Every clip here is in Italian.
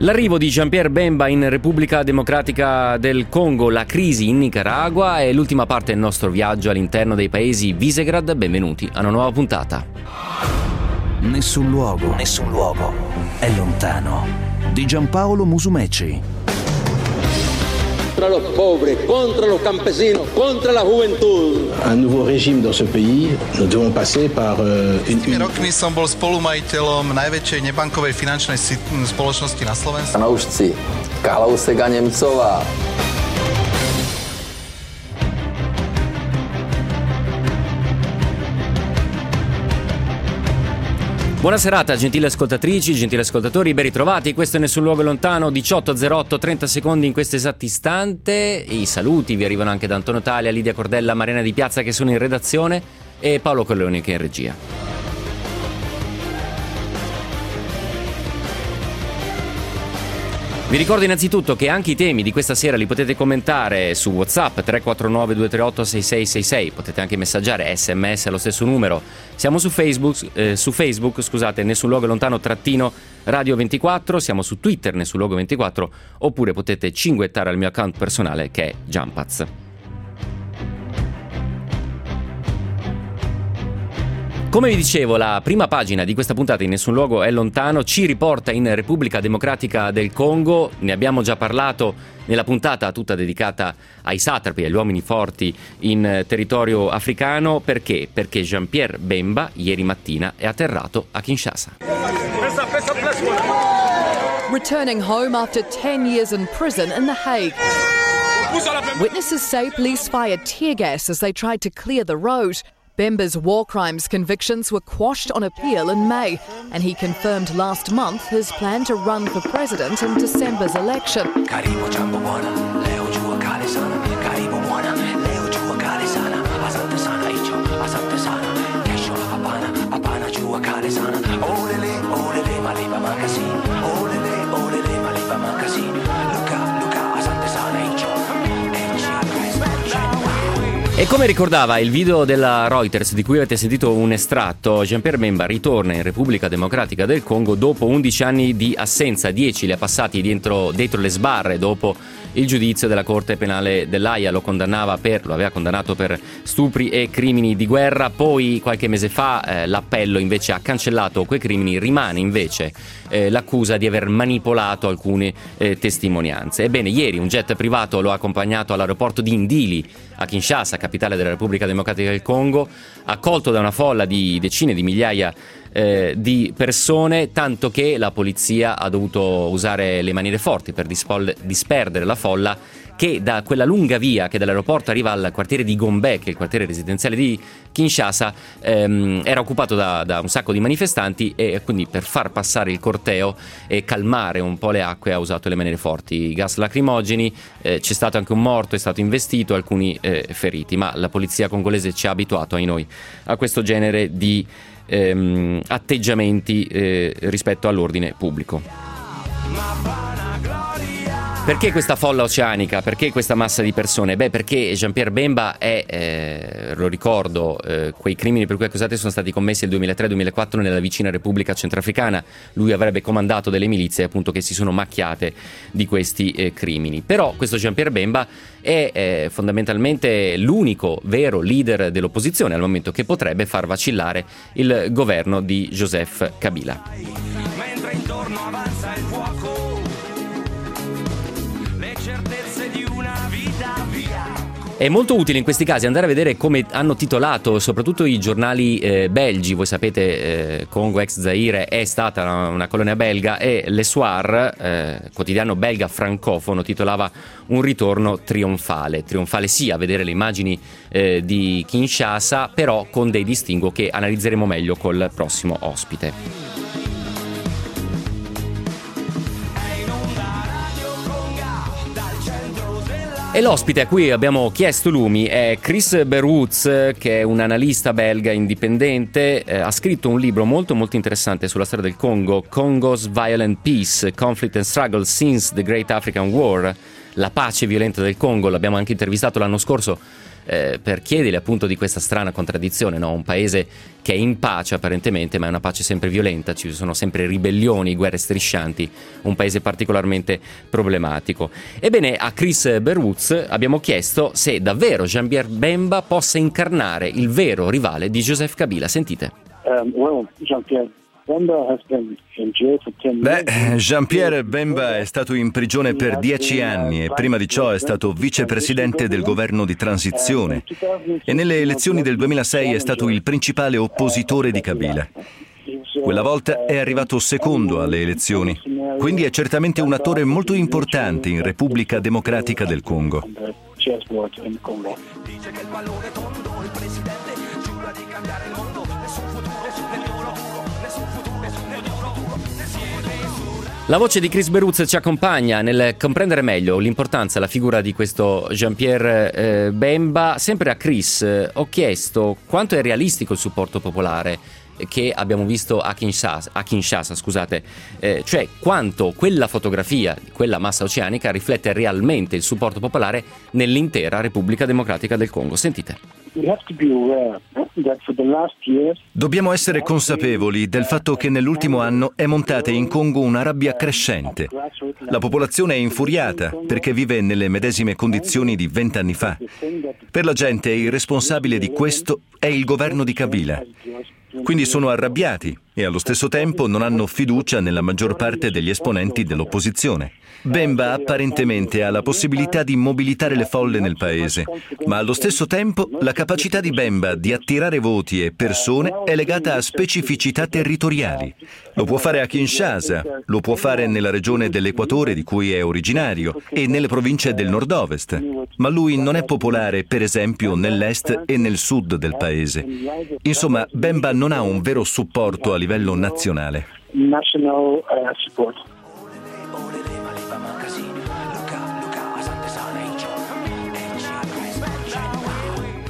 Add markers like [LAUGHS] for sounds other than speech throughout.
L'arrivo di Jean-Pierre Bemba in Repubblica Democratica del Congo, la crisi in Nicaragua e l'ultima parte del nostro viaggio all'interno dei paesi Visegrad. Benvenuti a una nuova puntata. Nessun luogo, nessun luogo è lontano. Di Giampaolo Musumeci contra los pobres, contra los campesinos, contra la juventud. Un nouveau régime dans ce pays, nous devons passer par euh, une... Tými rokmi som bol spolumajiteľom najväčšej nebankovej finančnej spoločnosti na Slovensku. Fanoušci Kalousek a Nemcová. Buona serata, gentili ascoltatrici, gentili ascoltatori, ben ritrovati. Questo è Nessun Luogo Lontano, 18.08, 30 secondi in questo esatto istante. I saluti vi arrivano anche da Antonio Talia, Lidia Cordella, Mariana Di Piazza che sono in redazione e Paolo Colleoni che è in regia. Vi ricordo innanzitutto che anche i temi di questa sera li potete commentare su WhatsApp 349 238 6666, potete anche messaggiare sms allo stesso numero. Siamo su Facebook, eh, su Facebook scusate, nessun luogo lontano trattino Radio 24, siamo su Twitter nessun luogo 24 oppure potete cinguettare al mio account personale che è Jumpaz. Come vi dicevo, la prima pagina di questa puntata in Nessun Luogo è lontano, ci riporta in Repubblica Democratica del Congo, ne abbiamo già parlato nella puntata tutta dedicata ai satrapi, agli uomini forti in territorio africano, perché? Perché Jean-Pierre Bemba ieri mattina è atterrato a Kinshasa. Returning home after 10 years in prison in The Hague. Witnesses say police fired tear gas as they tried to clear the road. Bemba's war crimes convictions were quashed on appeal in May, and he confirmed last month his plan to run for president in December's election. E come ricordava il video della Reuters di cui avete sentito un estratto, Jean-Pierre Bemba ritorna in Repubblica Democratica del Congo dopo 11 anni di assenza, 10 li ha passati dentro, dentro le sbarre dopo il giudizio della Corte Penale dell'AIA lo, per, lo aveva condannato per stupri e crimini di guerra, poi qualche mese fa eh, l'appello invece ha cancellato quei crimini, rimane invece eh, l'accusa di aver manipolato alcune eh, testimonianze. Ebbene, ieri un jet privato lo ha accompagnato all'aeroporto di Indili a Kinshasa, capitale della Repubblica Democratica del Congo, accolto da una folla di decine di migliaia eh, di persone, tanto che la polizia ha dovuto usare le maniere forti per dispol- disperdere la folla che da quella lunga via che dall'aeroporto arriva al quartiere di Gombe, che è il quartiere residenziale di Kinshasa, ehm, era occupato da, da, un sacco di manifestanti e quindi per far passare il corteo e calmare un po' le acque ha usato le maniere forti, gas lacrimogeni, eh, c'è stato anche un morto, è stato investito, alcuni eh, feriti, ma la polizia congolese ci ha abituato ai noi a questo genere di ehm, atteggiamenti eh, rispetto all'ordine pubblico. Perché questa folla oceanica? Perché questa massa di persone? Beh, perché Jean-Pierre Bemba è, eh, lo ricordo, eh, quei crimini per cui accusati sono stati commessi nel 2003-2004 nella vicina Repubblica Centrafricana. Lui avrebbe comandato delle milizie appunto che si sono macchiate di questi eh, crimini. Però questo Jean-Pierre Bemba è eh, fondamentalmente l'unico vero leader dell'opposizione al momento che potrebbe far vacillare il governo di Joseph Kabila. Mentre intorno avanza È molto utile in questi casi andare a vedere come hanno titolato soprattutto i giornali eh, belgi, voi sapete eh, Congo ex Zaire è stata una, una colonia belga e Le Soir, eh, quotidiano belga francofono, titolava un ritorno trionfale, trionfale sì a vedere le immagini eh, di Kinshasa, però con dei distinguo che analizzeremo meglio col prossimo ospite. E l'ospite a cui abbiamo chiesto lumi è Chris Berwoods, che è un analista belga indipendente, eh, ha scritto un libro molto molto interessante sulla storia del Congo, Congo's Violent Peace, Conflict and Struggle Since the Great African War, la pace violenta del Congo, l'abbiamo anche intervistato l'anno scorso eh, per chiedergli appunto di questa strana contraddizione, no? un paese che è in pace apparentemente, ma è una pace sempre violenta, ci sono sempre ribellioni, guerre striscianti, un paese particolarmente problematico. Ebbene, a Chris Beruz abbiamo chiesto se davvero Jean-Pierre Bemba possa incarnare il vero rivale di Joseph Kabila. Sentite. Um, well, Jean-Pierre Beh, Jean-Pierre Bemba è stato in prigione per dieci anni e prima di ciò è stato vicepresidente del governo di transizione e nelle elezioni del 2006 è stato il principale oppositore di Kabila. Quella volta è arrivato secondo alle elezioni, quindi è certamente un attore molto importante in Repubblica Democratica del Congo. Dice che il pallone tondo, il presidente giura di cambiare il mondo, nessun futuro, La voce di Chris Beruz ci accompagna nel comprendere meglio l'importanza e la figura di questo Jean-Pierre eh, Bemba. Sempre a Chris eh, ho chiesto quanto è realistico il supporto popolare che abbiamo visto a Kinshasa, a Kinshasa scusate, eh, cioè quanto quella fotografia, quella massa oceanica riflette realmente il supporto popolare nell'intera Repubblica Democratica del Congo. Sentite. Dobbiamo essere consapevoli del fatto che nell'ultimo anno è montata in Congo una rabbia crescente. La popolazione è infuriata perché vive nelle medesime condizioni di vent'anni fa. Per la gente il responsabile di questo è il governo di Kabila. Quindi sono arrabbiati e allo stesso tempo non hanno fiducia nella maggior parte degli esponenti dell'opposizione. Bemba apparentemente ha la possibilità di mobilitare le folle nel paese, ma allo stesso tempo la capacità di Bemba di attirare voti e persone è legata a specificità territoriali. Lo può fare a Kinshasa, lo può fare nella regione dell'Equatore di cui è originario e nelle province del nord-ovest, ma lui non è popolare per esempio nell'est e nel sud del paese. Insomma, Bemba non ha un vero supporto a livello nazionale. National, uh,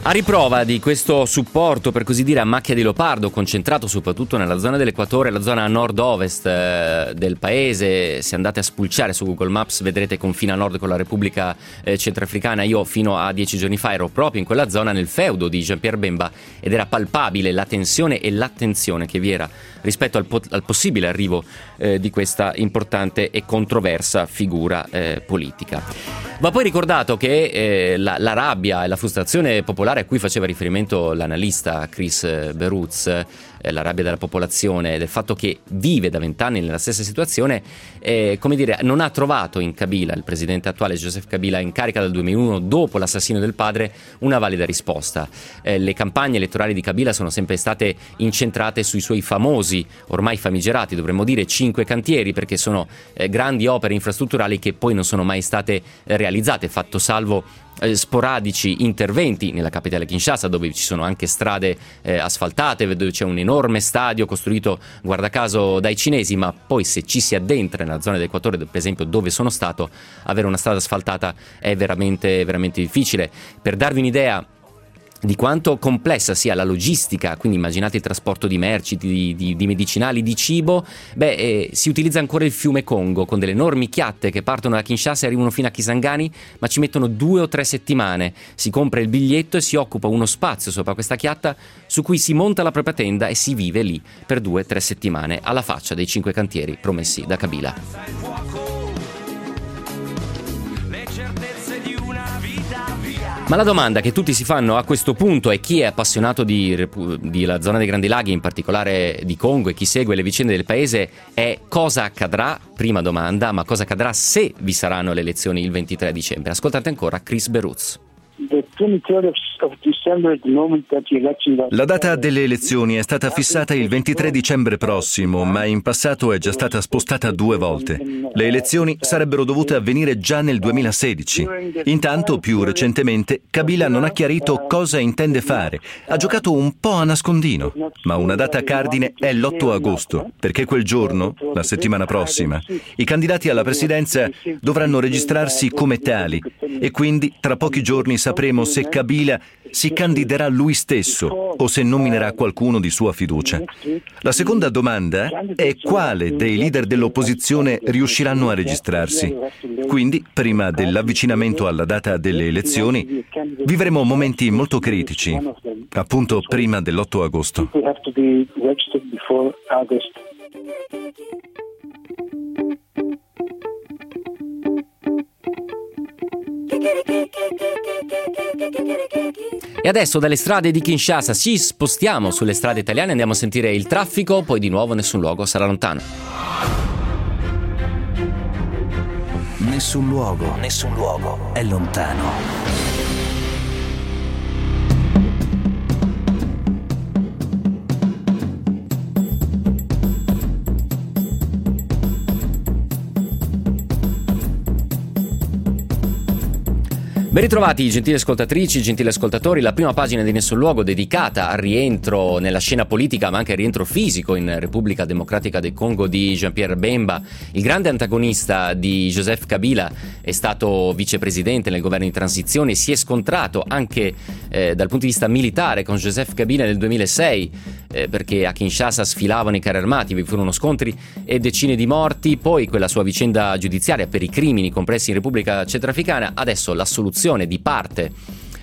A riprova di questo supporto, per così dire, a macchia di leopardo, concentrato soprattutto nella zona dell'Equatore, la zona nord-ovest eh, del paese, se andate a spulciare su Google Maps vedrete confine a nord con la Repubblica eh, Centrafricana. Io fino a dieci giorni fa ero proprio in quella zona, nel feudo di Jean-Pierre Bemba, ed era palpabile la tensione e l'attenzione che vi era rispetto al, po- al possibile arrivo eh, di questa importante e controversa figura eh, politica. Va poi ricordato che eh, la, la, rabbia e la frustrazione popolare a cui faceva riferimento l'analista Chris Beruz, eh, la rabbia della popolazione, del fatto che vive da vent'anni nella stessa situazione, eh, come dire, non ha trovato in Kabila, il presidente attuale Joseph Kabila, in carica dal 2001 dopo l'assassinio del padre, una valida risposta. Eh, le campagne elettorali di Kabila sono sempre state incentrate sui suoi famosi, ormai famigerati, dovremmo dire, cinque cantieri, perché sono eh, grandi opere infrastrutturali che poi non sono mai state realizzate fatto salvo eh, sporadici interventi nella capitale Kinshasa dove ci sono anche strade eh, asfaltate, dove c'è un enorme stadio costruito guarda caso dai cinesi, ma poi se ci si addentra nella zona dell'Equatore, per esempio dove sono stato, avere una strada asfaltata è veramente, veramente difficile. Per darvi un'idea di quanto complessa sia la logistica, quindi immaginate il trasporto di merci, di, di, di medicinali, di cibo, beh, eh, si utilizza ancora il fiume Congo con delle enormi chiatte che partono da Kinshasa e arrivano fino a Kisangani, ma ci mettono due o tre settimane. Si compra il biglietto e si occupa uno spazio sopra questa chiatta su cui si monta la propria tenda e si vive lì per due o tre settimane, alla faccia dei cinque cantieri promessi da Kabila. Ma la domanda che tutti si fanno a questo punto e chi è appassionato di, di, la zona dei Grandi Laghi, in particolare di Congo e chi segue le vicende del paese è cosa accadrà, prima domanda, ma cosa accadrà se vi saranno le elezioni il 23 dicembre. Ascoltate ancora Chris Beruz. La data delle elezioni è stata fissata il 23 dicembre prossimo, ma in passato è già stata spostata due volte. Le elezioni sarebbero dovute avvenire già nel 2016. Intanto, più recentemente, Kabila non ha chiarito cosa intende fare. Ha giocato un po' a nascondino, ma una data cardine è l'8 agosto, perché quel giorno, la settimana prossima, i candidati alla presidenza dovranno registrarsi come tali e quindi tra pochi giorni sapremo se Kabila si candiderà lui stesso o se nominerà qualcuno di sua fiducia. La seconda domanda è quale dei leader dell'opposizione riusciranno a registrarsi. Quindi, prima dell'avvicinamento alla data delle elezioni, vivremo momenti molto critici, appunto prima dell'8 agosto. E adesso dalle strade di Kinshasa ci spostiamo sulle strade italiane, andiamo a sentire il traffico, poi di nuovo nessun luogo sarà lontano. Nessun luogo, nessun luogo è lontano. Ben ritrovati gentili ascoltatrici, gentili ascoltatori, la prima pagina di Nessun Luogo dedicata al rientro nella scena politica ma anche al rientro fisico in Repubblica Democratica del Congo di Jean-Pierre Bemba, il grande antagonista di Joseph Kabila, è stato vicepresidente nel governo di transizione, si è scontrato anche eh, dal punto di vista militare con Joseph Kabila nel 2006 eh, perché a Kinshasa sfilavano i carri armati, vi furono scontri e decine di morti, poi quella sua vicenda giudiziaria per i crimini compressi in Repubblica Centrafricana, adesso la soluzione di parte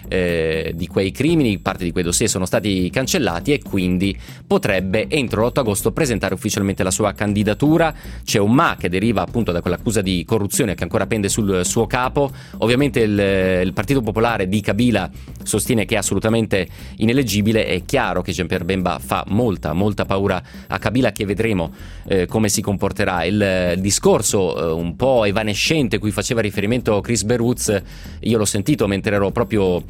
eh, di quei crimini, parte di quei dossier sono stati cancellati e quindi potrebbe entro l'8 agosto presentare ufficialmente la sua candidatura. C'è un ma che deriva appunto da quell'accusa di corruzione che ancora pende sul suo capo. Ovviamente il, il Partito Popolare di Kabila sostiene che è assolutamente ineleggibile. È chiaro che Jean-Pierre Bemba fa molta, molta paura a Kabila che vedremo eh, come si comporterà. Il, il discorso eh, un po' evanescente cui faceva riferimento Chris Beruz, io l'ho sentito mentre ero proprio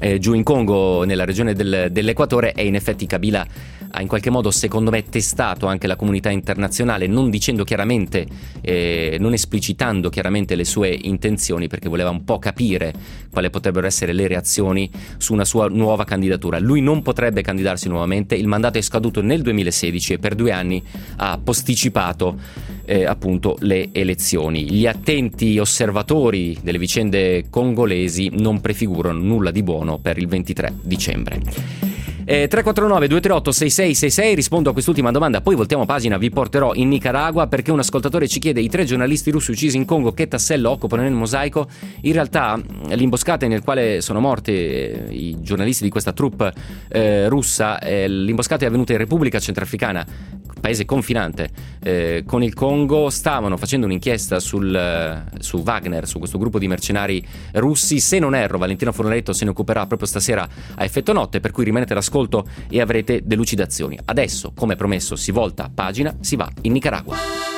eh, giù in Congo, nella regione del, dell'Equatore, e in effetti Kabila ha in qualche modo, secondo me, testato anche la comunità internazionale, non dicendo chiaramente, eh, non esplicitando chiaramente le sue intenzioni, perché voleva un po' capire quali potrebbero essere le reazioni su una sua nuova candidatura. Lui non potrebbe candidarsi nuovamente, il mandato è scaduto nel 2016 e per due anni ha posticipato eh, appunto le elezioni. Gli attenti osservatori delle vicende congolesi non prefigurano nulla di buono per il 23 dicembre. Eh, 349 238 6666 rispondo a quest'ultima domanda, poi voltiamo pagina, vi porterò in Nicaragua perché un ascoltatore ci chiede i tre giornalisti russi uccisi in Congo che tassello occupano nel mosaico. In realtà l'imboscata nel quale sono morti eh, i giornalisti di questa troupe eh, russa, eh, l'imboscata è avvenuta in Repubblica Centrafricana paese confinante eh, con il Congo, stavano facendo un'inchiesta sul, eh, su Wagner, su questo gruppo di mercenari russi. Se non erro, Valentino Fornaretto se ne occuperà proprio stasera a effetto notte, per cui rimanete all'ascolto e avrete delucidazioni. Adesso, come promesso, si volta pagina, si va in Nicaragua.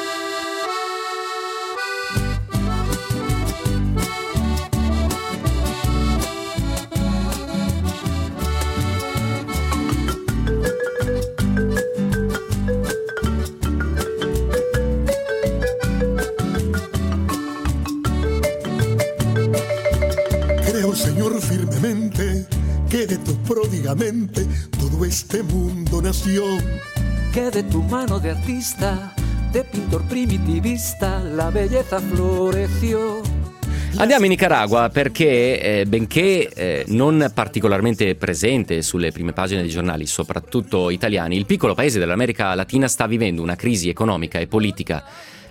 Este mundo nació. Que de tu mano de artista, de pintor primitivista, la bellezza floreció. Andiamo in Nicaragua perché, eh, benché eh, non particolarmente presente sulle prime pagine dei giornali, soprattutto italiani, il piccolo paese dell'America Latina sta vivendo una crisi economica e politica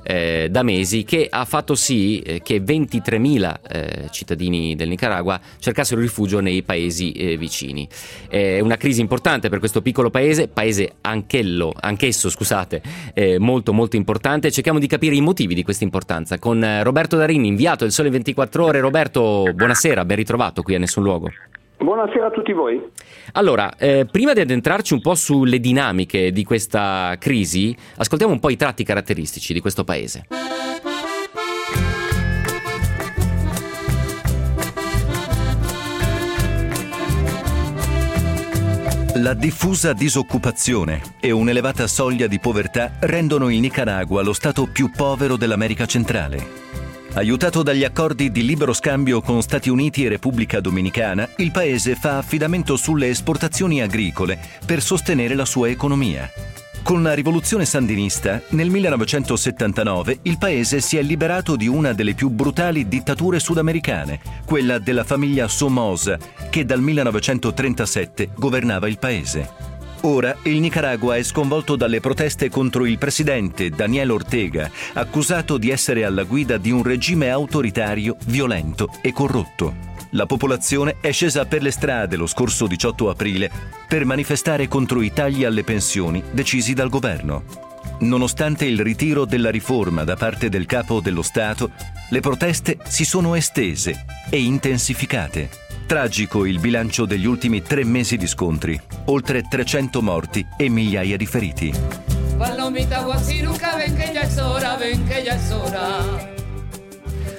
eh, da mesi che ha fatto sì eh, che 23.000 eh, cittadini del Nicaragua cercassero rifugio nei paesi eh, vicini. È una crisi importante per questo piccolo paese, paese anch'ello, anch'esso scusate, molto molto importante. Cerchiamo di capire i motivi di questa importanza con eh, Roberto Darini, inviato del Sole 24 Ore. Roberto, buonasera, ben ritrovato qui a Nessun Luogo. Buonasera a tutti voi. Allora, eh, prima di addentrarci un po' sulle dinamiche di questa crisi, ascoltiamo un po' i tratti caratteristici di questo paese. La diffusa disoccupazione e un'elevata soglia di povertà rendono il Nicaragua lo stato più povero dell'America centrale. Aiutato dagli accordi di libero scambio con Stati Uniti e Repubblica Dominicana, il paese fa affidamento sulle esportazioni agricole per sostenere la sua economia. Con la rivoluzione sandinista, nel 1979 il paese si è liberato di una delle più brutali dittature sudamericane, quella della famiglia Somoza, che dal 1937 governava il paese. Ora il Nicaragua è sconvolto dalle proteste contro il presidente Daniel Ortega, accusato di essere alla guida di un regime autoritario, violento e corrotto. La popolazione è scesa per le strade lo scorso 18 aprile per manifestare contro i tagli alle pensioni decisi dal governo. Nonostante il ritiro della riforma da parte del capo dello Stato, le proteste si sono estese e intensificate. Tragico il bilancio degli ultimi tre mesi di scontri, oltre 300 morti e migliaia di feriti. Palomita guasiruca, ven che già è ora, ven che già è ora.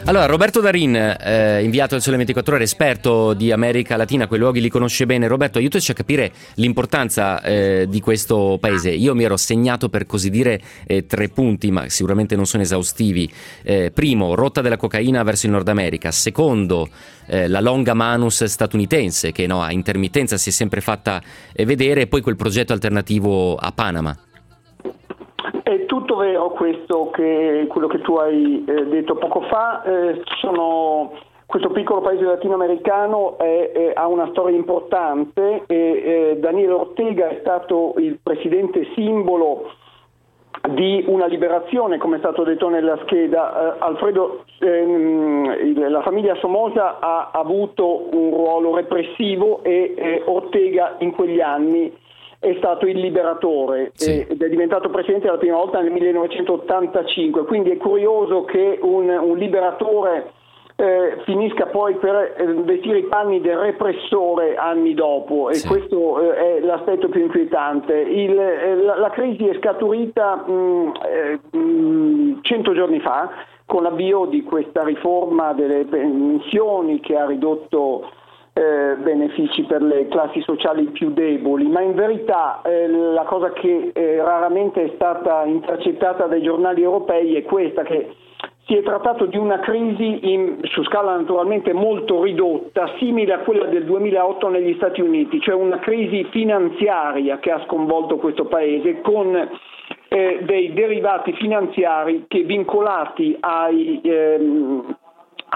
Allora, Roberto Darin, eh, inviato al Sole 24 Ore, esperto di America Latina, quei luoghi li conosce bene. Roberto, aiutaci a capire l'importanza eh, di questo paese. Io mi ero segnato per così dire eh, tre punti, ma sicuramente non sono esaustivi. Eh, primo, rotta della cocaina verso il Nord America. Secondo, eh, la longa manus statunitense, che no, a intermittenza si è sempre fatta eh, vedere, e poi quel progetto alternativo a Panama. È tutto vero questo che, quello che tu hai eh, detto poco fa. Eh, sono, questo piccolo paese latinoamericano è, è, ha una storia importante e eh, Daniele Ortega è stato il presidente simbolo di una liberazione, come è stato detto nella scheda. Eh, Alfredo, ehm, la famiglia Somoza ha avuto un ruolo repressivo e eh, Ortega in quegli anni è stato il liberatore sì. ed è diventato presidente la prima volta nel 1985, quindi è curioso che un, un liberatore eh, finisca poi per eh, vestire i panni del repressore anni dopo e sì. questo eh, è l'aspetto più inquietante. Il, eh, la, la, crisi è scaturita cento giorni fa con l'avvio di questa riforma delle pensioni che ha ridotto eh, benefici per le classi sociali più deboli, ma in verità eh, la cosa che eh, raramente è stata intercettata dai giornali europei è questa che si è trattato di una crisi in, su scala naturalmente molto ridotta, simile a quella del 2008 negli Stati Uniti, cioè una crisi finanziaria che ha sconvolto questo paese con eh, dei derivati finanziari che vincolati ai ehm,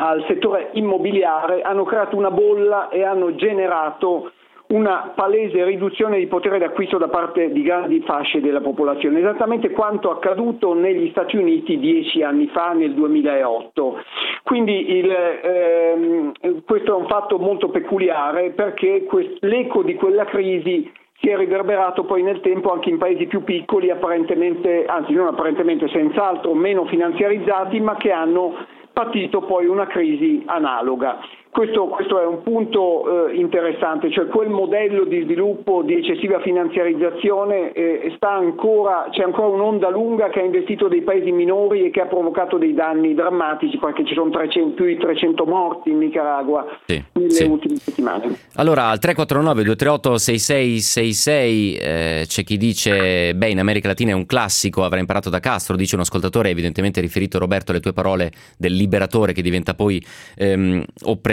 al settore immobiliare hanno creato una bolla e hanno generato una palese riduzione di potere d'acquisto da parte di grandi fasce della popolazione, esattamente quanto accaduto negli Stati Uniti dieci anni fa, nel 2008. Quindi il, ehm, questo è un fatto molto peculiare perché quest- l'eco di quella crisi si è riverberato poi nel tempo anche in paesi più piccoli, apparentemente, anzi non apparentemente, senz'altro meno finanziarizzati, ma che hanno patito poi una crisi analoga. Questo, questo, è un punto eh, interessante, cioè quel modello di sviluppo di eccessiva finanziarizzazione eh, ancora, c'è ancora un'onda lunga che ha investito dei paesi minori e che ha provocato dei danni drammatici perché ci sono 300, più di 300 morti in Nicaragua sì, nelle sì. ultime settimane. Allora al 349 238 6666 eh, c'è chi dice beh in America Latina è un classico, avrà imparato da Castro, dice un ascoltatore, evidentemente riferito Roberto alle tue parole del liberatore che diventa poi ehm,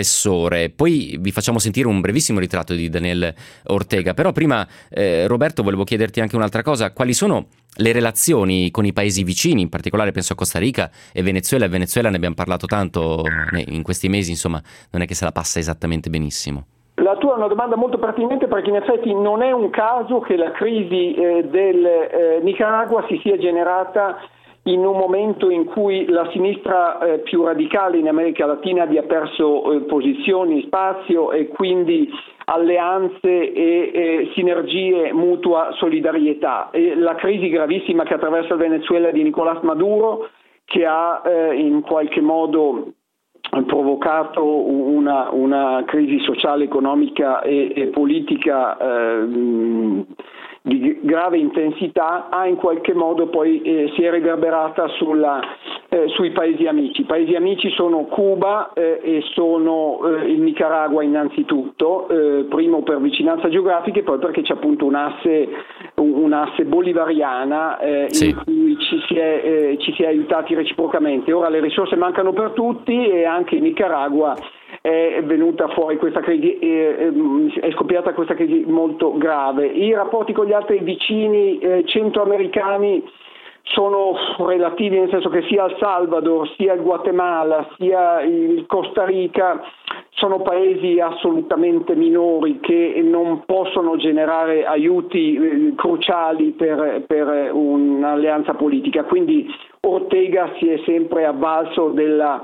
oppressore. Poi vi facciamo sentire un brevissimo ritratto di Daniel Ortega, però prima eh, Roberto volevo chiederti anche un'altra cosa, quali sono le relazioni con i paesi vicini, in particolare penso a Costa Rica e Venezuela, Venezuela ne abbiamo parlato tanto in questi mesi, insomma non è che se la passa esattamente benissimo. La tua è una domanda molto pertinente perché in effetti non è un caso che la crisi eh, del eh, Nicaragua si sia generata in un momento in cui la sinistra eh, più radicale in America Latina abbia perso eh, posizioni, spazio e quindi alleanze e eh, sinergie, mutua solidarietà. E la crisi gravissima che attraversa il Venezuela di Nicolás Maduro, che ha eh, in qualche modo provocato una, una, crisi sociale, economica e, e politica eh, di grave intensità ha in qualche modo poi eh, si è riverberata sulla, eh, sui paesi amici. I paesi amici sono Cuba eh, e sono eh, il Nicaragua innanzitutto, eh, primo per vicinanza geografica e poi perché c'è appunto un'asse, un'asse bolivariana eh, sì. in cui ci si, è, ci si è aiutati reciprocamente. Ora le risorse mancano per tutti e anche il Nicaragua è venuta fuori questa crisi, è scoppiata questa crisi molto grave. I rapporti con gli altri vicini eh, centroamericani sono relativi nel senso che sia il Salvador, sia il Guatemala, sia il Costa Rica sono paesi assolutamente minori che non possono generare aiuti eh, cruciali per, per un'alleanza politica. Quindi Ortega si è sempre avvalso della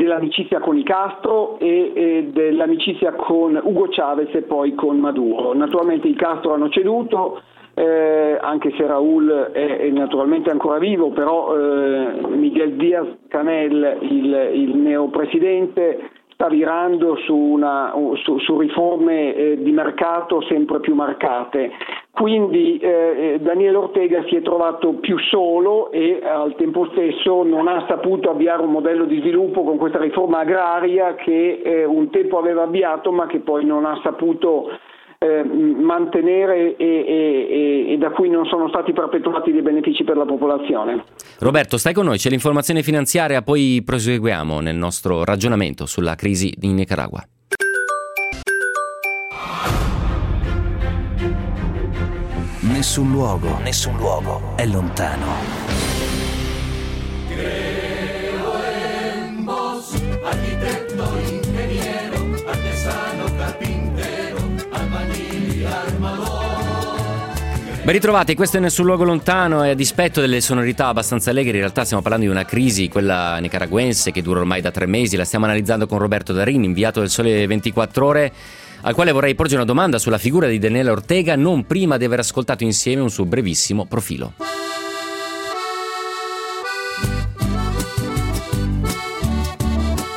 dell'amicizia con i Castro e, e, dell'amicizia con Ugo Chavez e poi con Maduro. Naturalmente i Castro hanno ceduto, eh, anche se Raul è, è, naturalmente ancora vivo, però eh, Miguel Díaz Canel, il, il neopresidente, sta virando su, una, su, su riforme eh, di mercato sempre più marcate. Quindi eh, eh, Daniele Ortega si è trovato più solo e al tempo stesso non ha saputo avviare un modello di sviluppo con questa riforma agraria che eh, un tempo aveva avviato ma che poi non ha saputo eh, mantenere e, e, e, da cui non sono stati perpetuati dei benefici per la popolazione. Roberto, stai con noi, c'è l'informazione finanziaria, poi proseguiamo nel nostro ragionamento sulla crisi in Nicaragua. Nessun luogo, nessun luogo è lontano. Ben ritrovati, questo è Nessun Luogo Lontano e a dispetto delle sonorità abbastanza allegri, in realtà stiamo parlando di una crisi, quella nicaraguense, che dura ormai da tre mesi, la stiamo analizzando con Roberto Darini, inviato del Sole 24 Ore, al quale vorrei porgere una domanda sulla figura di Daniele Ortega, non prima di aver ascoltato insieme un suo brevissimo profilo.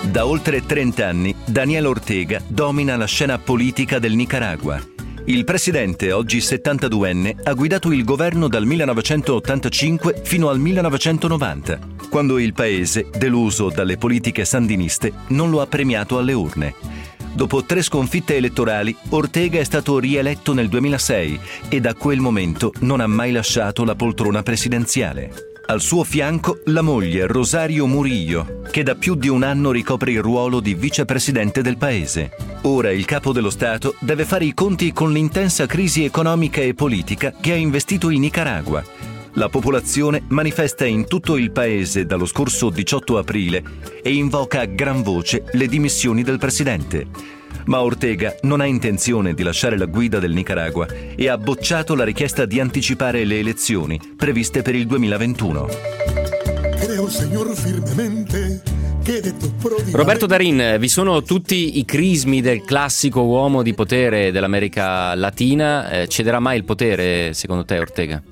Da oltre 30 anni, Daniele Ortega domina la scena politica del Nicaragua il presidente, oggi 72enne, ha guidato il governo dal 1985 fino al 1990, quando il paese, deluso dalle politiche sandiniste, non lo ha premiato alle urne. Dopo tre sconfitte elettorali, Ortega è stato rieletto nel 2006 e da quel momento non ha mai lasciato la poltrona presidenziale. Al suo fianco la moglie Rosario Murillo, che da più di un anno ricopre il ruolo di vicepresidente del paese. Ora il capo dello Stato deve fare i conti con l'intensa crisi economica e politica che ha investito in Nicaragua. La popolazione manifesta in tutto il paese dallo scorso 18 aprile e invoca a gran voce le dimissioni del presidente ma Ortega non ha intenzione di lasciare la guida del Nicaragua e ha bocciato la richiesta di anticipare le elezioni previste per il 2021. Creo, signor, firmemente Roberto Darin, vi sono tutti i crismi del classico uomo di potere dell'America Latina. Eh, cederà mai il potere, secondo te, Ortega?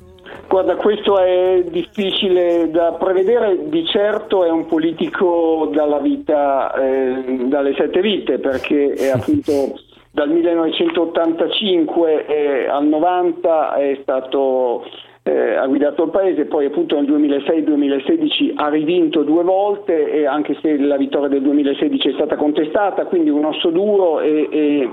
Guarda, questo è difficile da prevedere, di certo è un politico dalla vita, eh, dalle sette vite, perché è [LAUGHS] appunto dal 1985 eh, al 90 è stato eh, ha guidato il paese, poi appunto nel 2006-2016 ha rivinto due volte e anche se la vittoria del 2016 è stata contestata, quindi un osso duro e, e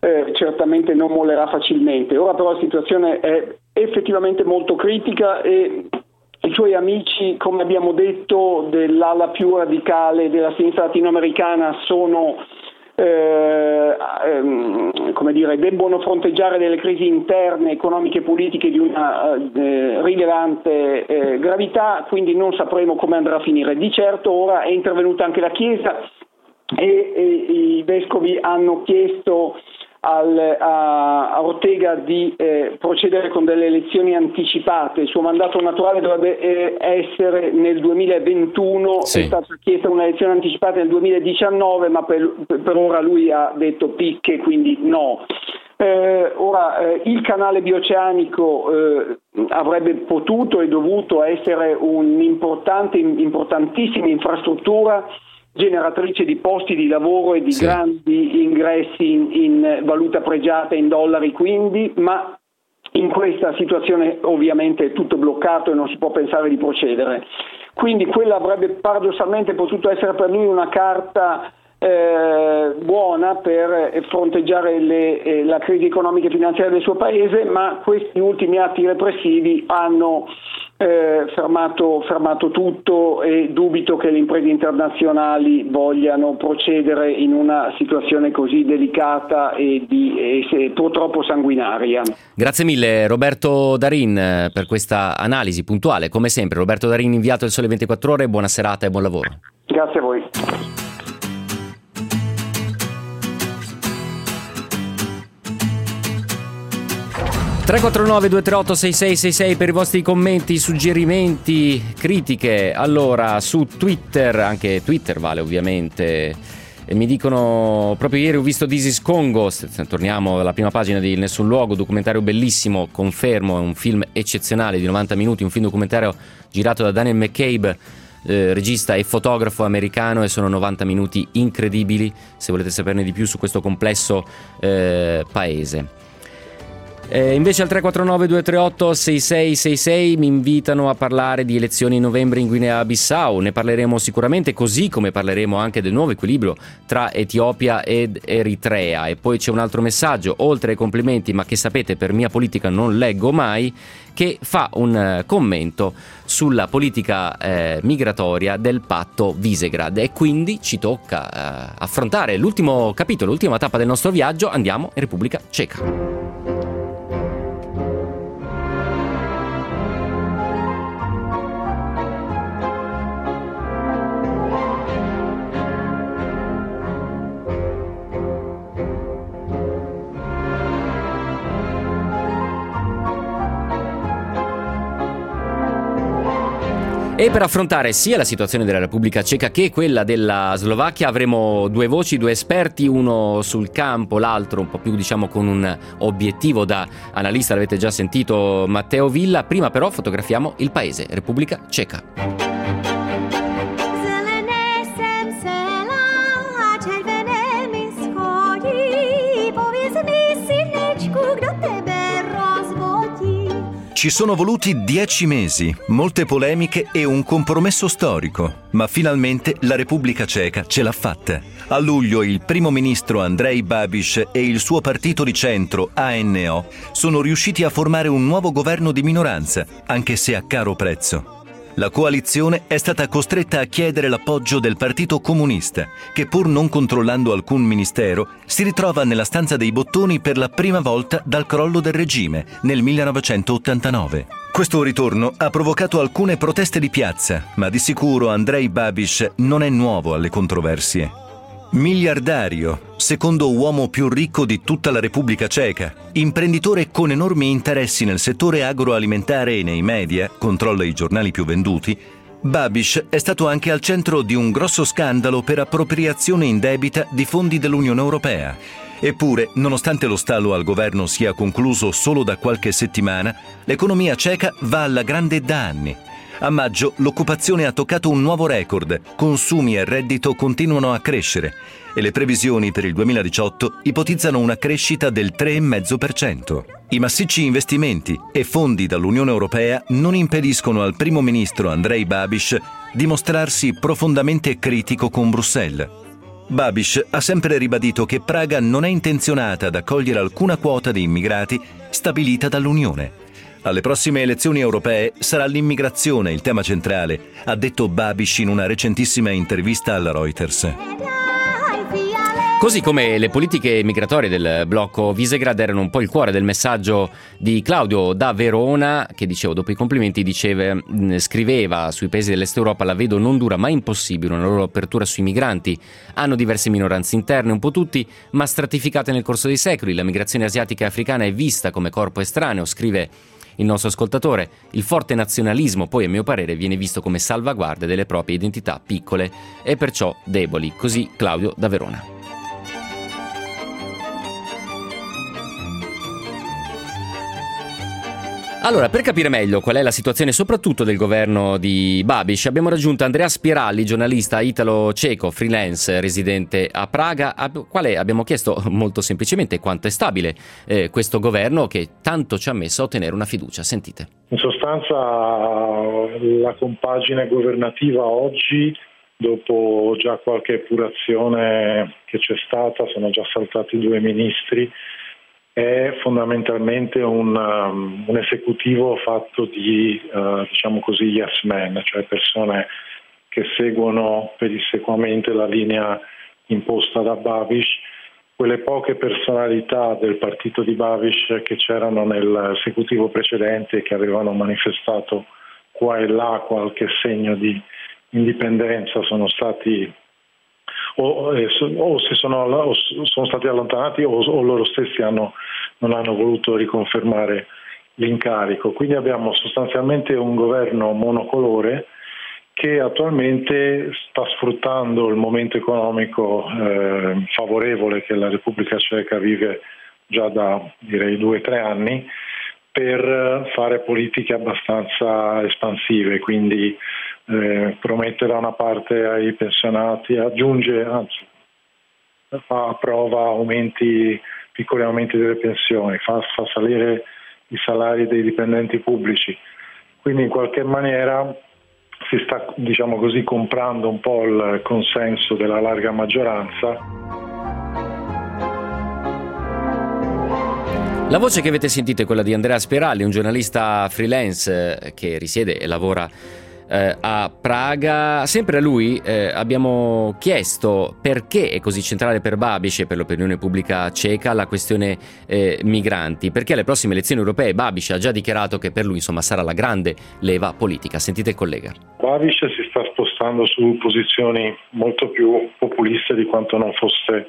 eh, certamente non mollerà facilmente. Ora però la situazione è effettivamente molto critica e i suoi amici, come abbiamo detto, dell'ala più radicale della sinistra latinoamericana sono eh, ehm, come dire, debbono fronteggiare delle crisi interne, economiche e politiche di una eh, rilevante eh, gravità, quindi non sapremo come andrà a finire. Di certo ora è intervenuta anche la Chiesa e, e i vescovi hanno chiesto al, a, a, Ortega di eh, procedere con delle elezioni anticipate. Il suo mandato naturale dovrebbe eh, essere nel 2021, sì. è stata chiesta un'elezione anticipata nel 2019, ma per, per ora lui ha detto picche, quindi no. Eh, ora, eh, il canale bioceanico eh, avrebbe potuto e dovuto essere un'importante, importantissima infrastruttura generatrice di posti di lavoro e di sì. grandi ingressi in, in valuta pregiata in dollari quindi, ma in questa situazione ovviamente è tutto bloccato e non si può pensare di procedere. Quindi quella avrebbe paradossalmente potuto essere per lui una carta eh, buona per fronteggiare le, eh, la crisi economica e finanziaria del suo paese, ma questi ultimi atti repressivi hanno eh, fermato, fermato, tutto e dubito che le imprese internazionali vogliano procedere in una situazione così delicata e, di, e purtroppo sanguinaria. Grazie mille Roberto Darin per questa analisi puntuale. Come sempre Roberto Darin inviato il Sole 24 ore, buona serata e buon lavoro. Grazie a voi. 349 238 6666 per i vostri commenti, suggerimenti, critiche. Allora, su Twitter, anche Twitter vale ovviamente. E mi dicono, proprio ieri ho visto This is Congo, torniamo alla prima pagina di Nessun Luogo, documentario bellissimo, confermo, è un film eccezionale di 90 minuti, un film documentario girato da Daniel McCabe, eh, regista e fotografo americano e sono 90 minuti incredibili se volete saperne di più su questo complesso eh, paese. Eh, invece al 349 238 6666 mi invitano a parlare di elezioni in novembre in Guinea-Bissau. Ne parleremo sicuramente, così come parleremo anche del nuovo equilibrio tra Etiopia ed Eritrea. E poi c'è un altro messaggio, oltre ai complimenti, ma che sapete per mia politica non leggo mai, che fa un uh, commento sulla politica eh, migratoria del patto Visegrad e quindi ci tocca uh, affrontare l'ultimo capitolo, l'ultima tappa del nostro viaggio. Andiamo in Repubblica Ceca. E per affrontare sia la situazione della Repubblica Ceca che quella della Slovacchia avremo due voci, due esperti, uno sul campo, l'altro un po' più diciamo con un obiettivo da analista, l'avete già sentito Matteo Villa. Prima però fotografiamo il paese, Repubblica Ceca. Ci sono voluti dieci mesi, molte polemiche e un compromesso storico, ma finalmente la Repubblica Ceca ce l'ha fatta. A luglio il primo ministro Andrei Babiš e il suo partito di centro, ANO, sono riusciti a formare un nuovo governo di minoranza, anche se a caro prezzo. La coalizione è stata costretta a chiedere l'appoggio del Partito Comunista, che pur non controllando alcun ministero, si ritrova nella stanza dei bottoni per la prima volta dal crollo del regime nel 1989. Questo ritorno ha provocato alcune proteste di piazza, ma di sicuro Andrei Babiš non è nuovo alle controversie. Miliardario, secondo uomo più ricco di tutta la Repubblica Ceca, imprenditore con enormi interessi nel settore agroalimentare e nei media, controlla i giornali più venduti, Babiš è stato anche al centro di un grosso scandalo per appropriazione indebita di fondi dell'Unione Europea. Eppure, nonostante lo stallo al governo sia concluso solo da qualche settimana, l'economia ceca va alla grande da anni a maggio l'occupazione ha toccato un nuovo record, consumi e reddito continuano a crescere e le previsioni per il 2018 ipotizzano una crescita del 3,5%. I massicci investimenti e fondi dall'Unione Europea non impediscono al primo ministro Andrei Babiš di mostrarsi profondamente critico con Bruxelles. Babiš ha sempre ribadito che Praga non è intenzionata ad accogliere alcuna quota di immigrati stabilita dall'Unione alle prossime elezioni europee sarà l'immigrazione il tema centrale, ha detto Babish in una recentissima intervista alla Reuters. Così come le politiche migratorie del blocco Visegrad erano un po' il cuore del messaggio di Claudio da Verona, che dicevo dopo i complimenti diceva, scriveva sui paesi dell'Est Europa la vedo non dura ma impossibile una loro apertura sui migranti. Hanno diverse minoranze interne, un po' tutti, ma stratificate nel corso dei secoli. La migrazione asiatica e africana è vista come corpo estraneo, scrive il nostro ascoltatore, il forte nazionalismo poi a mio parere viene visto come salvaguardia delle proprie identità piccole e perciò deboli, così Claudio da Verona. Allora, per capire meglio qual è la situazione soprattutto del governo di Babiš, abbiamo raggiunto Andrea Spiralli, giornalista italo-ceco, freelance, residente a Praga, al quale abbiamo chiesto [LAUGHS] molto semplicemente quanto è stabile eh, questo governo che tanto ci ha messo a ottenere una fiducia. Sentite. In sostanza la compagine governativa oggi dopo già qualche epurazione che c'è stata, sono già saltati due ministri, è fondamentalmente un, um, un esecutivo fatto di, uh, diciamo così, yes men, cioè persone che seguono pedissequamente la linea imposta da Babish, quelle poche personalità del partito di Babish che c'erano nell'esecutivo precedente e che avevano manifestato qua e là qualche segno di indipendenza sono stati o, eh, o, sono, o sono, stati allontanati o, o loro stessi hanno, non hanno voluto riconfermare l'incarico. Quindi abbiamo sostanzialmente un governo monocolore che attualmente sta sfruttando il momento economico eh, favorevole che la Repubblica Ceca vive già da direi due o tre anni per fare politiche abbastanza espansive, quindi eh, promette da una parte ai pensionati, aggiunge, anzi fa prova aumenti, piccoli aumenti delle pensioni, fa, fa salire i salari dei dipendenti pubblici, quindi in qualche maniera si sta diciamo così, comprando un po' il consenso della larga maggioranza. La voce che avete sentito è quella di Andrea Spiralli, un giornalista freelance eh, che risiede e lavora eh, a Praga. Sempre a lui eh, abbiamo chiesto perché è così centrale per Babiš e per l'opinione pubblica ceca la questione eh, migranti, perché alle prossime elezioni europee Babiš ha già dichiarato che per lui insomma, sarà la grande leva politica. Sentite il collega. Babiš si sta spostando su posizioni molto più populiste di quanto non fosse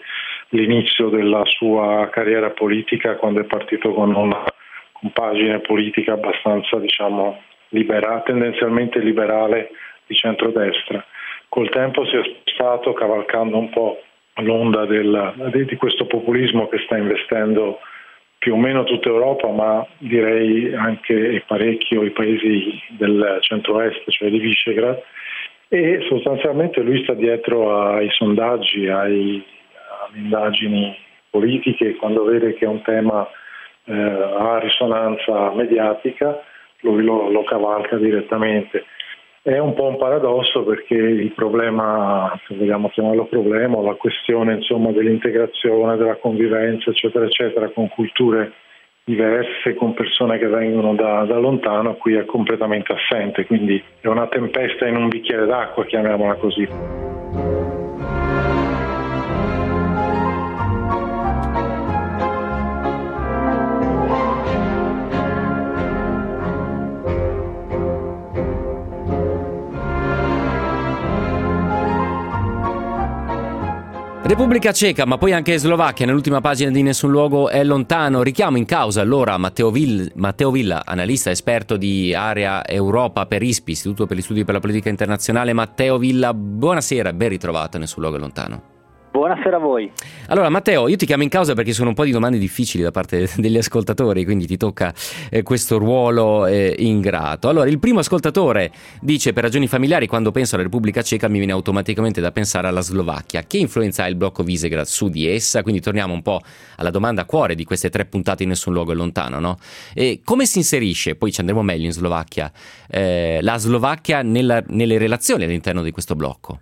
l'inizio della sua carriera politica quando è partito con una compagine politica abbastanza diciamo libera, tendenzialmente liberale di centrodestra. Col tempo si è spostato cavalcando un po' l'onda del, di questo populismo che sta investendo più o meno tutta Europa, ma direi anche parecchio i paesi del centro-est, cioè di Visegrad, e sostanzialmente lui sta dietro ai sondaggi, ai, alle indagini politiche, quando vede che un tema eh, ha risonanza mediatica lui lo, lo cavalca direttamente. È un po' un paradosso perché il problema, se vogliamo chiamarlo problema, la questione insomma, dell'integrazione, della convivenza, eccetera, eccetera, con culture diverse, con persone che vengono da, da, lontano, qui è completamente assente, quindi è una tempesta in un bicchiere d'acqua, chiamiamola così. Repubblica Ceca, ma poi anche Slovacchia, nell'ultima pagina di Nessun Luogo è lontano. Richiamo in causa allora Matteo, Vill- Matteo Villa, analista esperto di area Europa per ISPI, Istituto per gli Studi per la Politica Internazionale. Matteo Villa, buonasera, ben ritrovato Nessun Luogo è lontano. Buonasera a voi. Allora Matteo, io ti chiamo in causa perché sono un po' di domande difficili da parte [LAUGHS] degli ascoltatori, quindi ti tocca eh, questo ruolo eh, ingrato. Allora, il primo ascoltatore dice per ragioni familiari quando penso alla Repubblica Ceca mi viene automaticamente da pensare alla Slovacchia. Che influenza ha il blocco Visegrad su di essa? Quindi torniamo un po' alla domanda a cuore di queste tre puntate in nessun luogo è lontano, no? E come si inserisce, poi ci andremo meglio in Slovacchia, eh, la Slovacchia nella, nelle relazioni all'interno di questo blocco?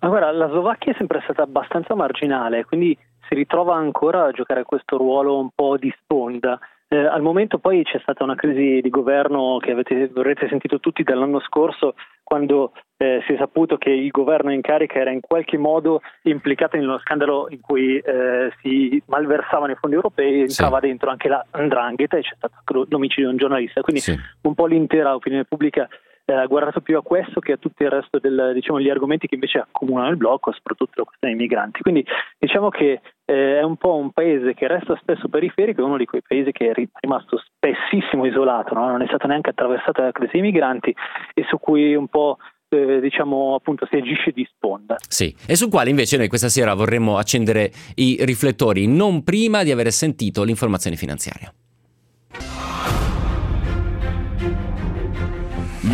Ma guarda, la Slovacchia è sempre stata abbastanza marginale, quindi si ritrova ancora a giocare questo ruolo un po' di sponda. Eh, al momento poi c'è stata una crisi di governo che avete, avrete sentito tutti dall'anno scorso quando eh, si è saputo che il governo in carica era in qualche modo implicato in uno scandalo in cui eh, si malversavano i fondi europei, entrava sì. dentro anche la Ndrangheta e c'è stato l'omicidio di un giornalista, quindi sì. un po' l'intera opinione pubblica eh, guardato più a questo che a tutto il resto degli diciamo, argomenti che invece accomunano il blocco, soprattutto la questione dei migranti. Quindi diciamo che eh, è un po' un paese che resta spesso periferico, è uno di quei paesi che è rimasto spessissimo isolato, no? non è stato neanche attraversato dalla crisi dei migranti e su cui un po' eh, diciamo appunto si agisce di sponda. Sì, e sul quale invece noi questa sera vorremmo accendere i riflettori non prima di aver sentito l'informazione finanziaria.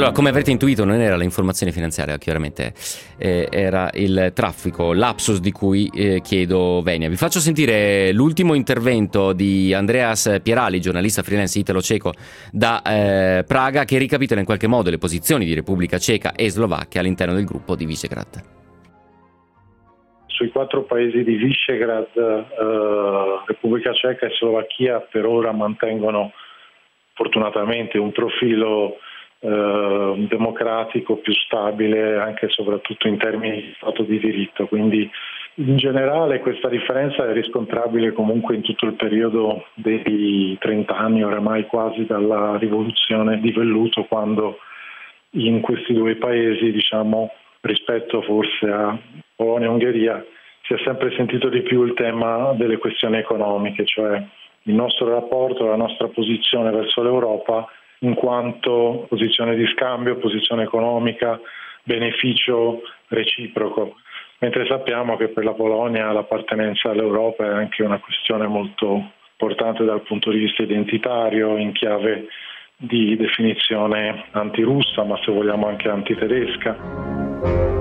Allora, come avrete intuito, non era l'informazione finanziaria, chiaramente eh, era il traffico, lapsus di cui eh, chiedo venia. Vi faccio sentire l'ultimo intervento di Andreas Pierali, giornalista freelance italo-ceco da eh, Praga, che ricapitola in qualche modo le posizioni di Repubblica Ceca e Slovacchia all'interno del gruppo di Visegrad. Sui quattro paesi di Visegrad, eh, Repubblica Ceca e Slovacchia per ora mantengono fortunatamente un profilo eh, democratico più stabile anche e soprattutto in termini di Stato di diritto. Quindi in generale questa differenza è riscontrabile comunque in tutto il periodo dei 30 anni oramai quasi dalla rivoluzione di velluto quando in questi due paesi diciamo rispetto forse a Polonia e Ungheria si è sempre sentito di più il tema delle questioni economiche, cioè il nostro rapporto, la nostra posizione verso l'Europa in quanto posizione di scambio, posizione economica, beneficio reciproco. Mentre sappiamo che per la Polonia l'appartenenza all'Europa è anche una questione molto importante dal punto di vista identitario, in chiave di definizione antirussa, ma se vogliamo anche antitedesca.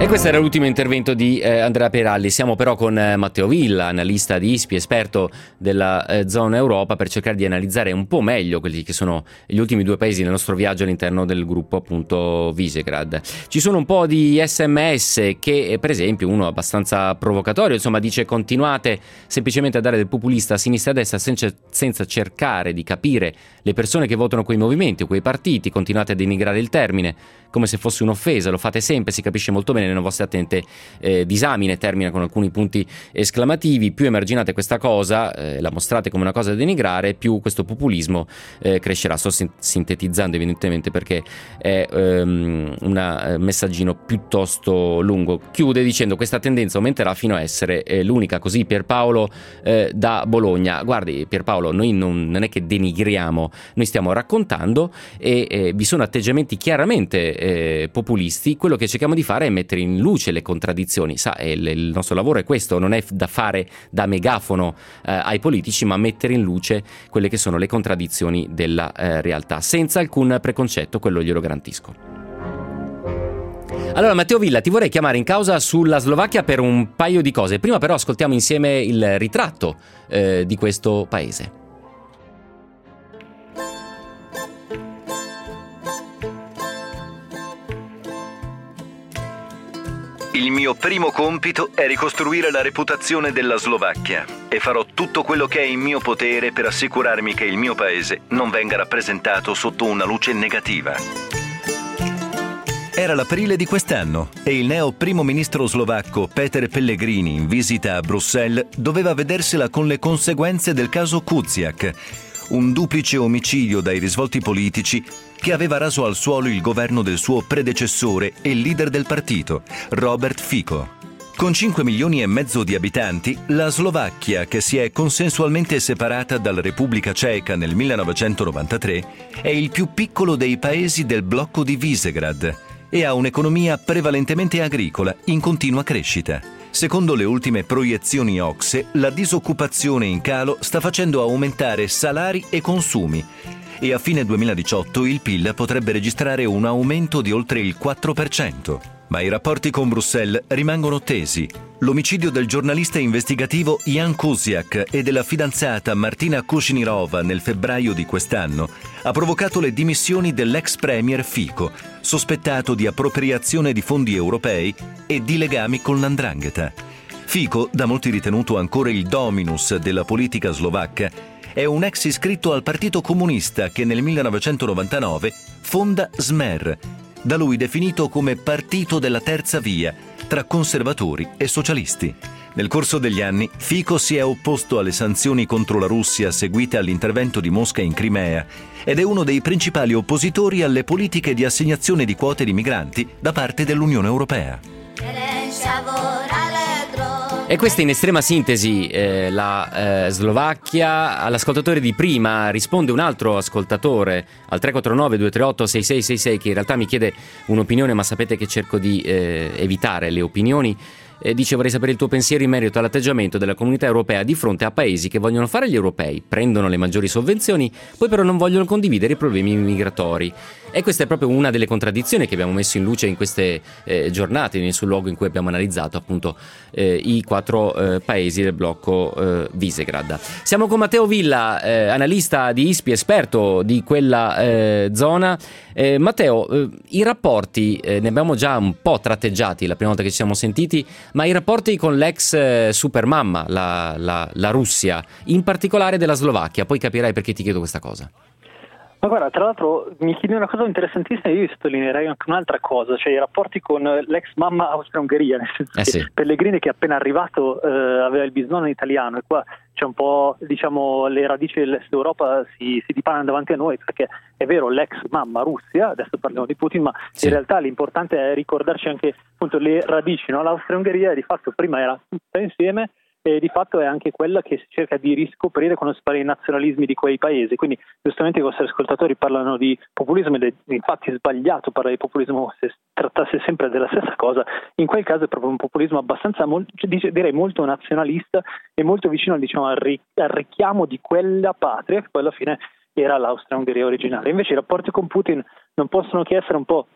E questo era l'ultimo intervento di eh, Andrea Peralli. Siamo però con eh, Matteo Villa, analista di ISPI, esperto della eh, zona Europa, per cercare di analizzare un po' meglio quelli che sono gli ultimi due paesi del nostro viaggio all'interno del gruppo appunto Visegrad. Ci sono un po' di sms che, eh, per esempio, uno abbastanza provocatorio, insomma, dice continuate semplicemente a dare del populista a sinistra e a destra senza, senza cercare di capire le persone che votano quei movimenti o quei partiti, continuate a denigrare il termine come se fosse un'offesa, lo fate sempre, si capisce molto bene nelle vostre attente eh, disamine, termina con alcuni punti esclamativi, più emarginate questa cosa, eh, la mostrate come una cosa da denigrare, più questo populismo eh, crescerà. Sto sintetizzando evidentemente perché è um, un eh, messaggino piuttosto lungo. Chiude dicendo questa tendenza aumenterà fino a essere eh, l'unica, così Pierpaolo eh, da Bologna. Guardi Pierpaolo, noi non, non, è che denigriamo, noi stiamo raccontando e vi sono atteggiamenti chiaramente populisti, quello che cerchiamo di fare è mettere in luce le contraddizioni. Sa, il, il nostro lavoro è questo, non è da fare da megafono eh, ai politici, ma mettere in luce quelle che sono le contraddizioni della eh, realtà, senza alcun preconcetto, quello glielo garantisco. Allora Matteo Villa, ti vorrei chiamare in causa sulla Slovacchia per un paio di cose. Prima però ascoltiamo insieme il ritratto eh, di questo paese. Il mio primo compito è ricostruire la reputazione della Slovacchia e farò tutto quello che è in mio potere per assicurarmi che il mio paese non venga rappresentato sotto una luce negativa. Era l'aprile di quest'anno e il neo primo ministro slovacco Peter Pellegrini, in visita a Bruxelles, doveva vedersela con le conseguenze del caso Kuziak, un duplice omicidio dai risvolti politici che aveva raso al suolo il governo del suo predecessore e leader del partito, Robert Fico. Con 5 milioni e mezzo di abitanti, la Slovacchia, che si è consensualmente separata dalla Repubblica Ceca nel 1993, è il più piccolo dei paesi del blocco di Visegrad e ha un'economia prevalentemente agricola in continua crescita. Secondo le ultime proiezioni OXE, la disoccupazione in calo sta facendo aumentare salari e consumi e a fine 2018 il PIL potrebbe registrare un aumento di oltre il 4%. Ma i rapporti con Bruxelles rimangono tesi. L'omicidio del giornalista investigativo Jan Kusiak e della fidanzata Martina Kushinirova nel febbraio di quest'anno ha provocato le dimissioni dell'ex premier Fico, sospettato di appropriazione di fondi europei e di legami con l'andrangheta. Fico, da molti ritenuto ancora il dominus della politica slovacca, è un ex iscritto al Partito Comunista che nel 1999 fonda Smer, da lui definito come partito della terza via tra conservatori e socialisti. Nel corso degli anni, Fico si è opposto alle sanzioni contro la Russia seguite all'intervento di Mosca in Crimea ed è uno dei principali oppositori alle politiche di assegnazione di quote di migranti da parte dell'Unione Europea. E questa in estrema sintesi eh, la eh, Slovacchia. All'ascoltatore di prima risponde un altro ascoltatore al 349 238 6666 che in realtà mi chiede un'opinione ma sapete che cerco di eh, evitare le opinioni eh, dice vorrei sapere il tuo pensiero in merito all'atteggiamento della comunità europea di fronte a paesi che vogliono fare gli europei, prendono le maggiori sovvenzioni, poi però non vogliono condividere i problemi migratori. E questa è proprio una delle contraddizioni che abbiamo messo in luce in queste eh, giornate, sul luogo in cui abbiamo analizzato appunto eh, i quattro eh, paesi del blocco eh, Visegrad. Siamo con Matteo Villa, eh, analista di ISPI, esperto di quella eh, zona. Matteo, i rapporti, ne abbiamo già un po' tratteggiati la prima volta che ci siamo sentiti, ma i rapporti con l'ex supermamma, la, la, la Russia, in particolare della Slovacchia, poi capirai perché ti chiedo questa cosa. Ma guarda, tra l'altro mi chiedi una cosa interessantissima, io sottolineerei anche un'altra cosa, cioè i rapporti con l'ex mamma Austria-Ungheria, nel senso eh sì. che Pellegrini che è appena arrivato eh, aveva il bisnonno italiano e qua c'è un po', diciamo, le radici dell'Est Europa si, si dipanano davanti a noi, perché è vero l'ex mamma Russia, adesso parliamo di Putin, ma sì. in realtà l'importante è ricordarci anche appunto le radici, no? l'Austria-Ungheria di fatto prima era tutta insieme e di fatto è anche quella che si cerca di riscoprire quando si parla di nazionalismi di quei paesi. Quindi giustamente i vostri ascoltatori parlano di populismo ed è infatti sbagliato parlare di populismo se trattasse sempre della stessa cosa. In quel caso è proprio un populismo abbastanza, cioè, direi molto nazionalista e molto vicino diciamo, al, richiamo di quella patria che poi alla fine era l'Austria-Ungheria originale. Invece i rapporti con Putin non possono che essere un po'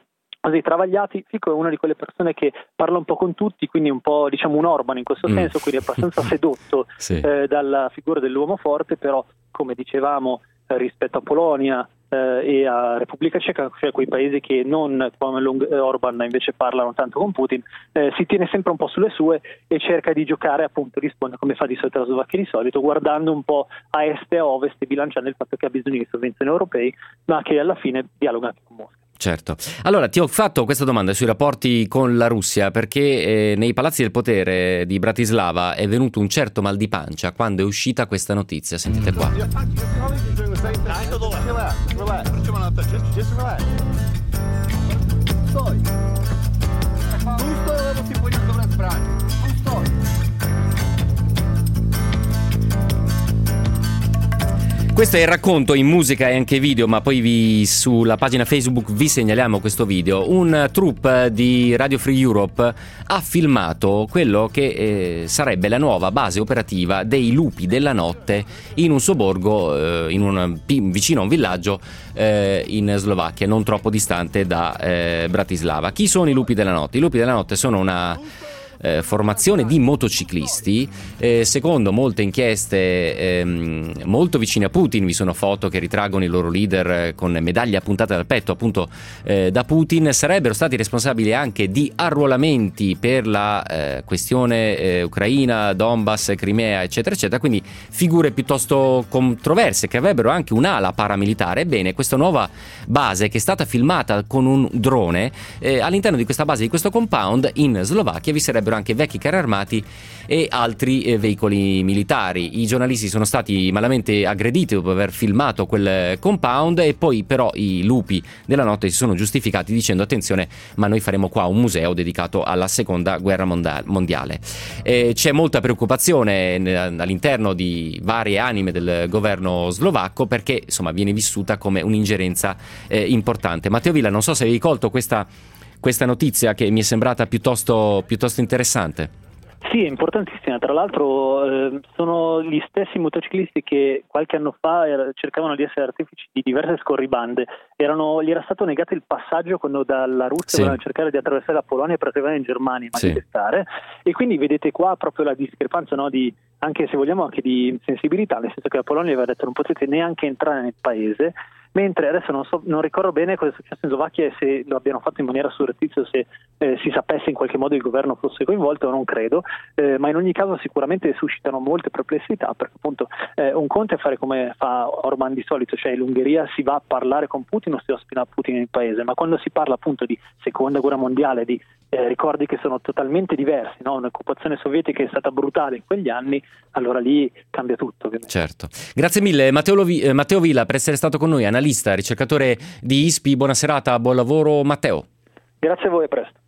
così travagliati. Fico è una di quelle persone che parla un po' con tutti, quindi un po' diciamo un Orban in questo mm. senso, quindi abbastanza [LAUGHS] sedotto sì. eh, dalla figura dell'uomo forte, però come dicevamo eh, rispetto a Polonia eh, e a Repubblica Ceca, cioè quei paesi che non come Orban invece parlano tanto con Putin, eh, si tiene sempre un po' sulle sue e cerca di giocare appunto, risponde come fa di solito la Slovacchia di solito, guardando un po' a est e a ovest e bilanciando il fatto che ha bisogno di sovvenzioni europei, ma che alla fine dialoga anche con Mosca. Certo. Allora ti ho fatto questa domanda sui rapporti con la Russia perché eh, nei palazzi del potere di Bratislava è venuto un certo mal di pancia quando è uscita questa notizia. Sentite qua. Questo è il racconto in musica e anche video, ma poi vi, sulla pagina Facebook vi segnaliamo questo video. Un troupe di Radio Free Europe ha filmato quello che eh, sarebbe la nuova base operativa dei lupi della notte in un sobborgo, eh, in un, vicino a un villaggio eh, in Slovacchia, non troppo distante da eh, Bratislava. Chi sono i lupi della notte? I lupi della notte sono una eh, formazione di motociclisti. Eh, secondo molte inchieste ehm, molto vicine a Putin, vi sono foto che ritraggono i loro leader eh, con medaglie appuntate dal petto appunto eh, da Putin, sarebbero stati responsabili anche di arruolamenti per la eh, questione eh, ucraina, Donbass, Crimea, eccetera, eccetera, quindi figure piuttosto controverse che avrebbero anche un'ala paramilitare. Ebbene, questa nuova base che è stata filmata con un drone, all'interno di questa base, di questo compound in Slovacchia vi sarebbero sarebbero anche vecchi carri armati e altri eh, veicoli militari. I giornalisti sono stati malamente aggrediti dopo aver filmato quel compound e poi però i lupi della notte si sono giustificati dicendo attenzione ma noi faremo qua un museo dedicato alla seconda guerra mondiale. Eh, c'è molta preoccupazione all'interno di varie anime del governo slovacco perché insomma viene vissuta come un'ingerenza eh, importante. Matteo Villa, non so se avevi colto questa questa notizia che mi è sembrata piuttosto, piuttosto interessante. Sì, è importantissima. Tra l'altro eh, sono gli stessi motociclisti che qualche anno fa er- cercavano di essere artefici di diverse scorribande. Erano, gli era stato negato il passaggio quando dalla Russia sì. volevano cercare di attraversare la Polonia per arrivare in Germania a manifestare. Sì. E quindi vedete qua proprio la discrepanza no, di, anche se vogliamo anche di sensibilità, nel senso che la Polonia aveva detto non potete neanche entrare nel paese mentre adesso non, so, non, ricordo bene cosa è successo in Slovacchia e se lo abbiano fatto in maniera surrettizia se eh, si sapesse in qualche modo il governo fosse coinvolto, non credo, eh, ma in ogni caso sicuramente suscitano molte perplessità perché appunto eh, un conto è fare come fa Orban di solito, cioè l'Ungheria si va a parlare con Putin o si ospita Putin nel paese, ma quando si parla appunto di seconda guerra mondiale, di eh, ricordi che sono totalmente diversi, no? un'occupazione sovietica è stata brutale in quegli anni, allora lì cambia tutto. Ovviamente. Certo. Grazie mille Matteo, Lovi- eh, Matteo Villa per essere stato con noi, analista, ricercatore di ISPI. Buona serata, buon lavoro Matteo. Grazie a voi, a presto.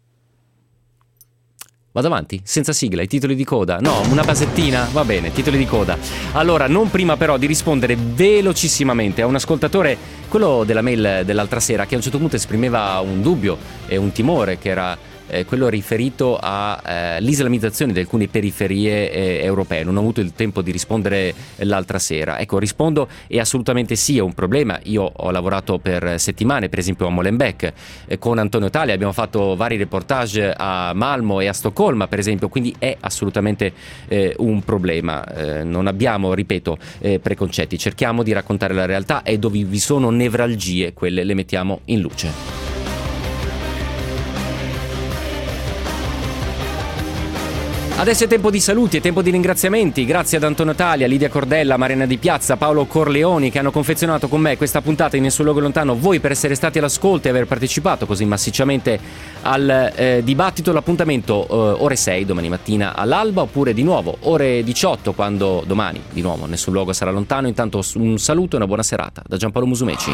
Vado avanti, senza sigla, i titoli di coda. No, una basettina, va bene, titoli di coda. Allora, non prima però di rispondere velocissimamente a un ascoltatore, quello della mail dell'altra sera, che a un certo punto esprimeva un dubbio e un timore che era eh, quello riferito all'islamizzazione eh, di alcune periferie eh, europee. Non ho avuto il tempo di rispondere l'altra sera. Ecco, rispondo e assolutamente sì, è un problema. Io ho lavorato per settimane, per esempio a Molenbeek, eh, con Antonio Tali, abbiamo fatto vari reportage a Malmo e a Stoccolma, per esempio, quindi è assolutamente eh, un problema. Eh, non abbiamo, ripeto, preconcetti, cerchiamo di raccontare la realtà e dove vi sono nevralgie, quelle le mettiamo in luce. Adesso è tempo di saluti, è tempo di ringraziamenti. Grazie ad Antonio Talia, Lidia Cordella, Marina Di Piazza, Paolo Corleoni che hanno confezionato con me questa puntata in Nessun Luogo Lontano. Voi per essere stati all'ascolto e aver partecipato così massicciamente al eh, dibattito. L'appuntamento eh, ore 6 domani mattina all'alba oppure di nuovo ore 18 quando domani di nuovo Nessun Luogo sarà lontano. Intanto un saluto e una buona serata da Giampaolo Musumeci.